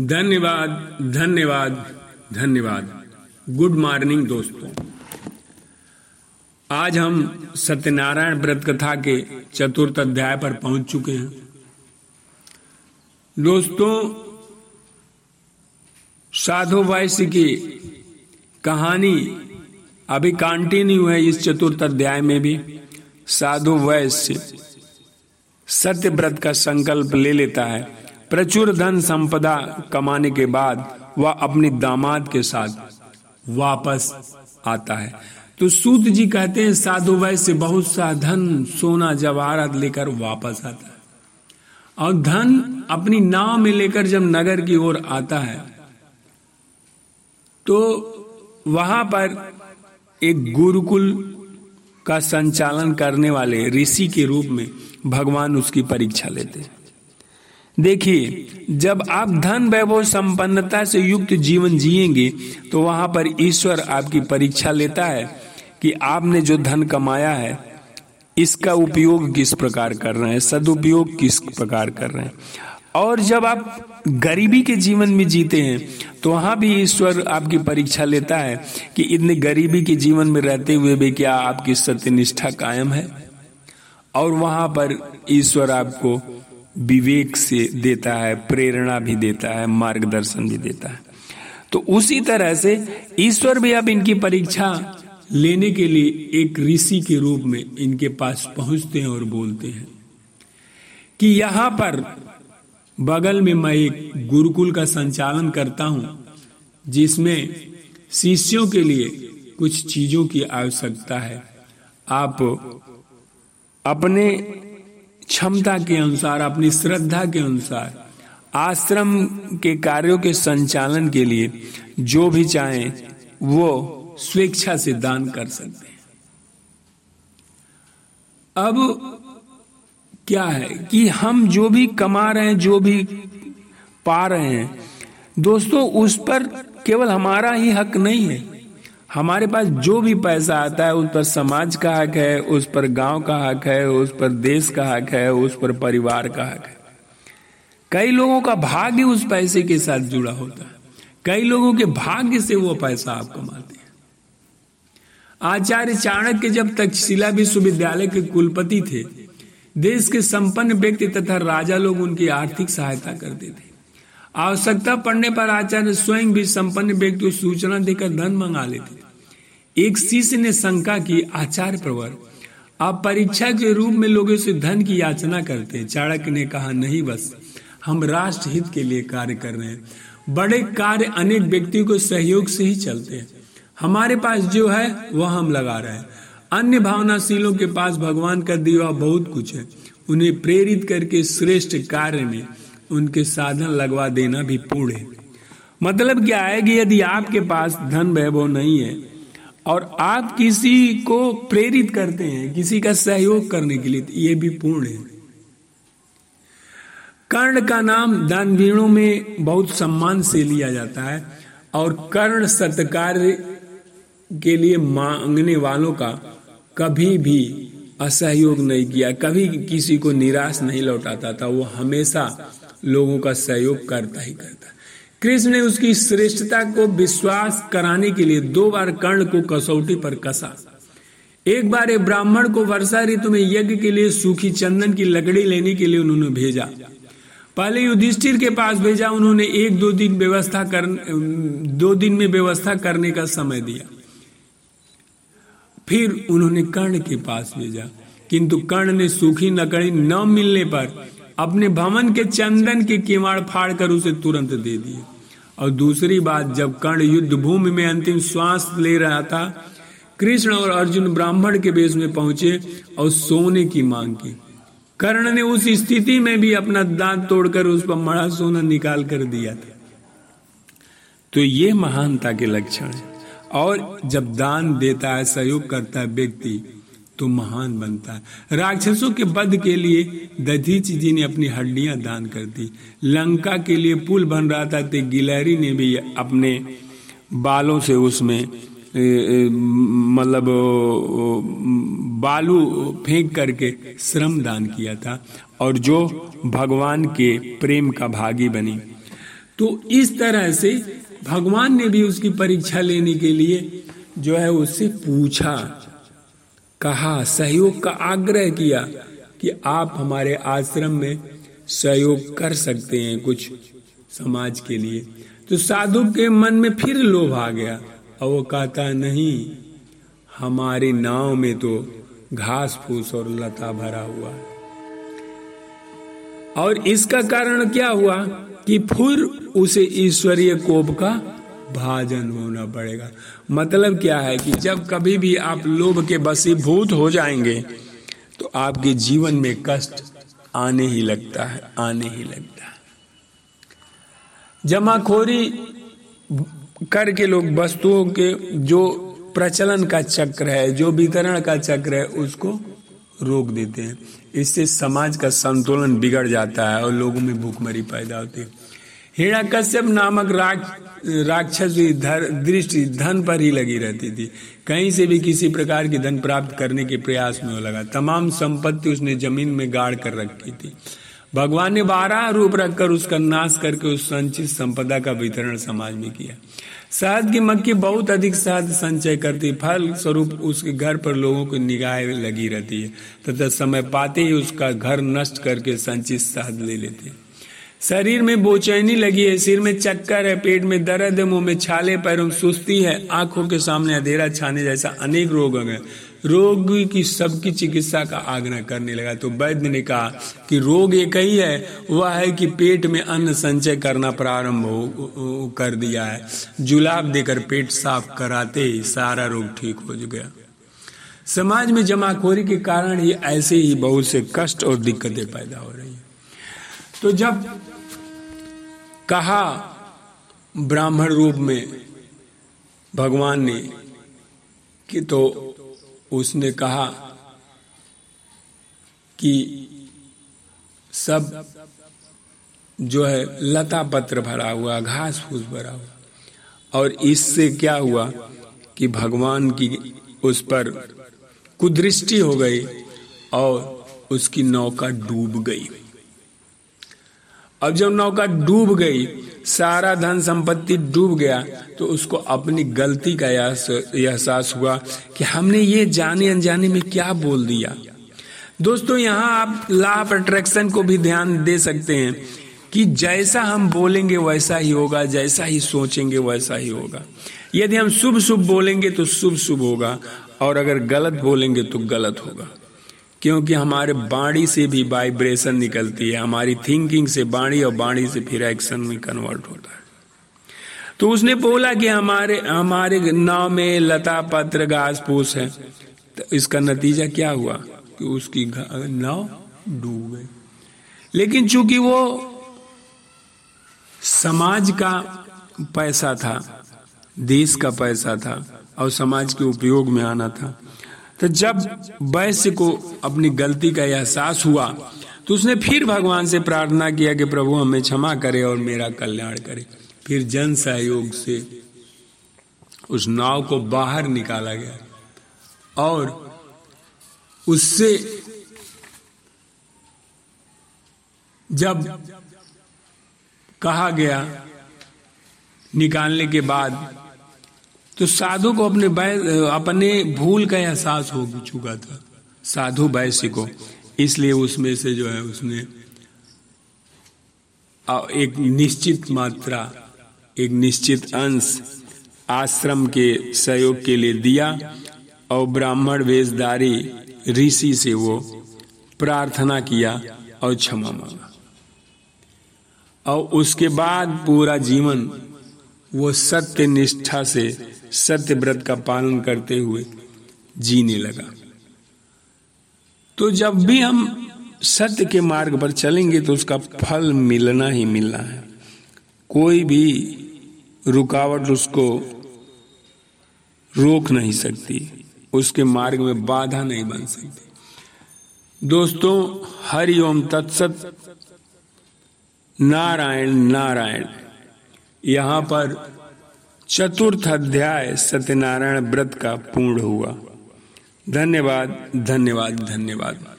धन्यवाद धन्यवाद धन्यवाद। गुड मॉर्निंग दोस्तों। आज हम सत्यनारायण व्रत कथा के चतुर्थ अध्याय पर पहुँच चुके हैं। दोस्तों, साधु वैश्य की कहानी अभी कंटिन्यू है इस चतुर्थ अध्याय में भी। साधु वैश्य सत्य व्रत का संकल्प ले लेता है। प्रचुर धन संपदा कमाने के बाद वह अपने दामाद के साथ वापस आता है। तो सूत जी कहते हैं, साधु वैश्य बहुत सा धन सोना जवाहरात लेकर वापस आता है। और धन अपनी नाव में लेकर जब नगर की ओर आता है तो वहाँ पर एक गुरुकुल का संचालन करने वाले ऋषि के रूप में भगवान उसकी परीक्षा लेते हैं। देखिए, जब आप धन वैभव संपन्नता से युक्त जीवन जिएँगे तो वहाँ पर ईश्वर आपकी परीक्षा लेता है कि आपने जो धन कमाया है, इसका उपयोग किस प्रकार कर रहे हैं, सदुपयोग किस प्रकार कर रहे हैं। और जब आप गरीबी के जीवन में जीते हैं तो वहाँ भी ईश्वर आपकी परीक्षा लेता है कि इतने गरीबी के जीवन में रहते हुए भी क्या आपकी सत्यनिष्ठा कायम है? और वहाँ पर ईश्वर आपको विवेक से देता है, प्रेरणा भी देता है, मार्गदर्शन भी देता है। तो उसी तरह से ईश्वर भी अब इनकी परीक्षा लेने के लिए एक ऋषि के रूप में इनके पास पहुँचते हैं और बोलते हैं कि यहाँ पर बगल में मैं एक गुरुकुल का संचालन करता हूँ, जिसमें शिष्यों के लिए कुछ चीज़ों की आवश्यकता है। आप अपने क्षमता के अनुसार, अपनी श्रद्धा के अनुसार, आश्रम के कार्यों के संचालन के लिए जो भी चाहे, वो स्वेच्छा से दान कर सकते हैं। अब क्या है कि हम जो भी कमा रहे हैं, जो भी पा रहे हैं, दोस्तों, उस पर केवल हमारा ही हक नहीं है। हमारे पास जो भी पैसा आता है उस पर समाज का हक है, उस पर गाँव का हक है, उस पर देश का हक है, उस पर परिवार का हक है। कई लोगों का भाग्य उस पैसे के साथ जुड़ा होता है। कई लोगों के भाग्य से वो पैसा आप कमाते हैं। आचार्य चाणक्य जब तक्षशिला विश्वविद्यालय के कुलपति थे, देश के संपन्न व्यक्ति तथा राजा लोग उनकी आर्थिक सहायता करते थे। आवश्यकता पड़ने पर आचार्य स्वयं भी संपन्न व्यक्ति को सूचना देकर धन मंगा लेते थे। एक शिष्य ने शंका की, आचार्य प्रवर, आप परीक्षा के रूप में लोगों से धन की याचना करते हैं। चाणक्य ने कहा, नहीं बस, हम राष्ट्र हित के लिए कार्य कर रहे हैं। बड़े कार्य अनेक व्यक्तियों को सहयोग से ही चलते हैं। हमारे पास जो है, वह हम लगा रहे हैं। अन्य भावनाशीलों के पास भगवान का दिया बहुत कुछ है। उन्हें प्रेरित करके श्रेष्ठ कार्य में उनके साधन लगवा देना भी पूर्ण है। मतलब क्या है कि यदि आपके पास धन वैभव नहीं है और आप किसी को प्रेरित करते हैं, किसी का सहयोग करने के लिए तो ये भी पूर्ण है। कर्ण का नाम दानवीणों में बहुत सम्मान से लिया जाता है और कर्ण सत्कार के लिए मांगने वालों का कभी भी असहयोग नहीं किया, कभी किसी को निराश नहीं लौटाता था, वो हमेशा लोगों का सहयोग करता ही करता कृष्ण ने उसकी श्रेष्ठता को विश्वास कराने के लिए दो बार कर्ण को कसौटी पर कसा। एक बार एक ब्राह्मण को वर्षा ऋतु में यज्ञ के लिए सूखी चंदन की लकड़ी लेने के लिए उन्होंने भेजा। पहले युधिष्ठिर के पास भेजा, उन्होंने एक दो दिन व्यवस्था कर, दो दिन में व्यवस्था करने का समय दिया। फिर उन्होंने कर्ण के पास भेजा, किंतु कर्ण ने सूखी लकड़ी न मिलने पर अपने भवन के चंदन के किवाड़ फाड़ कर उसे तुरंत दे दिए। और दूसरी बात, जब कर्ण युद्ध भूमि में अंतिम श्वास ले रहा था, कृष्ण और अर्जुन ब्राह्मण के वेश में पहुँचे और सोने की मांग की। कर्ण ने उस स्थिति में भी अपना दांत तोड़कर उस पर मड़ा सोना निकाल कर दिया था। तो ये महानता के लक्षण है। और जब दान देता है, सहयोग करता है व्यक्ति तो महान बनता है। राक्षसों के वध के लिए दधीच जी ने अपनी हड्डियाँ दान कर दी। लंका के लिए पुल बन रहा था तो गिलहरी ने भी अपने बालों से उसमें मतलब बालू फेंक करके श्रम दान किया था और जो भगवान के प्रेम का भागी बनी। तो इस तरह से भगवान ने भी उसकी परीक्षा लेने के लिए जो है उससे पूछा। कहा, सहयोग का आग्रह किया कि आप हमारे आश्रम में सहयोग कर सकते हैं कुछ समाज के लिए। तो साधु के मन में फिर लोभ आ गया और वो कहता, नहीं, हमारे नाव में तो घास फूस और लता भरा हुआ है। और इसका कारण क्या हुआ कि फिर उसे ईश्वरीय कोप का भाजन होना पड़ेगा। मतलब क्या है कि जब कभी भी आप लोभ के बसीभूत हो जाएँगे तो आपके जीवन में कष्ट आने ही लगता है, आने ही लगता है। जमाखोरी करके लोग, वस्तुओं के जो प्रचलन का चक्र है, जो वितरण का चक्र है, उसको रोक देते हैं। इससे समाज का संतुलन बिगड़ जाता है और लोगों में भूखमरी पैदा होती है। हिरण्यकश्यप नामक राक्षस दृष्टि धन पर ही लगी रहती थी। कहीं से भी किसी प्रकार की धन प्राप्त करने के प्रयास में हो लगा। तमाम संपत्ति उसने ज़मीन में गाड़ कर रखी थी। भगवान ने बारह रूप रखकर उसका नाश करके उस संचित संपदा का वितरण समाज में किया। शहद की मक्खी बहुत अधिक शहद संचय करती फल स्वरूप उसके घर पर लोगों की निगाह लगी रहती है, तथा समय पाते ही उसका घर नष्ट करके संचित शहद ले लेते हैं। शरीर में बोचैनी लगी है, सिर में चक्कर है, पेट में दर्द है, मुँह में छाले, पैरों में सुस्ती है, आँखों के सामने अंधेरा छाने जैसा अनेक रोग हैं। रोग की सबकी चिकित्सा का आग्रह करने लगा। तो वैद्य ने कहा कि रोग एक ही है, वह है कि पेट में अन्न संचय करना प्रारंभ हो कर दिया है। जुलाब देकर पेट साफ़ कराते ही सारा रोग ठीक हो गया। समाज में जमाखोरी के कारण ही ऐसे ही बहुत से कष्ट और दिक्कतें पैदा हो रही है। तो जब कहा ब्राह्मण रूप में भगवान ने कि तो उसने कहा कि सब जो है लता पत्र भरा हुआ, घास फूस भरा हुआ। और इससे क्या हुआ कि भगवान की उस पर कुदृष्टि हो गई और उसकी नौका डूब गई। अब जब नौका डूब गई, सारा धन संपत्ति डूब गया तो उसको अपनी गलती का एहसास हुआ कि हमने ये जाने अनजाने में क्या बोल दिया। दोस्तों, यहाँ आप लॉ ऑफ़ अट्रैक्शन को भी ध्यान दे सकते हैं कि जैसा हम बोलेंगे वैसा ही होगा, जैसा ही सोचेंगे वैसा ही होगा। यदि हम शुभ शुभ बोलेंगे तो शुभ शुभ होगा, और अगर गलत बोलेंगे तो गलत होगा। क्योंकि हमारे बाणी से भी वाइब्रेशन निकलती है, हमारी थिंकिंग से बाणी और बाणी से फिर एक्शन में कन्वर्ट होता है। तो उसने बोला कि हमारे हमारे नाव में लता पत्र घास फूस है। तो इसका नतीजा क्या हुआ? कि उसकी नाव डूब गई। लेकिन चूँकि वो समाज का पैसा था, देश का पैसा था, और समाज के उपयोग में आना था तो जब वैश्य को अपनी गलती का एहसास हुआ तो उसने फिर भगवान से प्रार्थना किया कि प्रभु, हमें क्षमा करे और मेरा कल्याण करे। फिर जन सहयोग से उस नाव को बाहर निकाला गया और उससे जब कहा गया, निकालने के बाद तो साधु को अपने अपने भूल का एहसास हो चुका था, साधु वैश्य को। इसलिए उसमें से जो है उसने एक निश्चित मात्रा, एक निश्चित अंश आश्रम के सहयोग के लिए दिया और ब्राह्मण वेशधारी ऋषि से वो प्रार्थना किया और क्षमा मांगा। और उसके बाद पूरा जीवन वो सत्य निष्ठा से सत्य व्रत का पालन करते हुए जीने लगा। तो जब भी हम सत्य के मार्ग पर चलेंगे तो उसका फल मिलना ही मिलना है। कोई भी रुकावट उसको रोक नहीं सकती। उसके मार्ग में बाधा नहीं बन सकती। दोस्तों हरिओम तत्सत। नारायण नारायण। यहाँ पर चतुर्थ अध्याय सत्यनारायण व्रत का पूर्ण हुआ। धन्यवाद धन्यवाद धन्यवाद।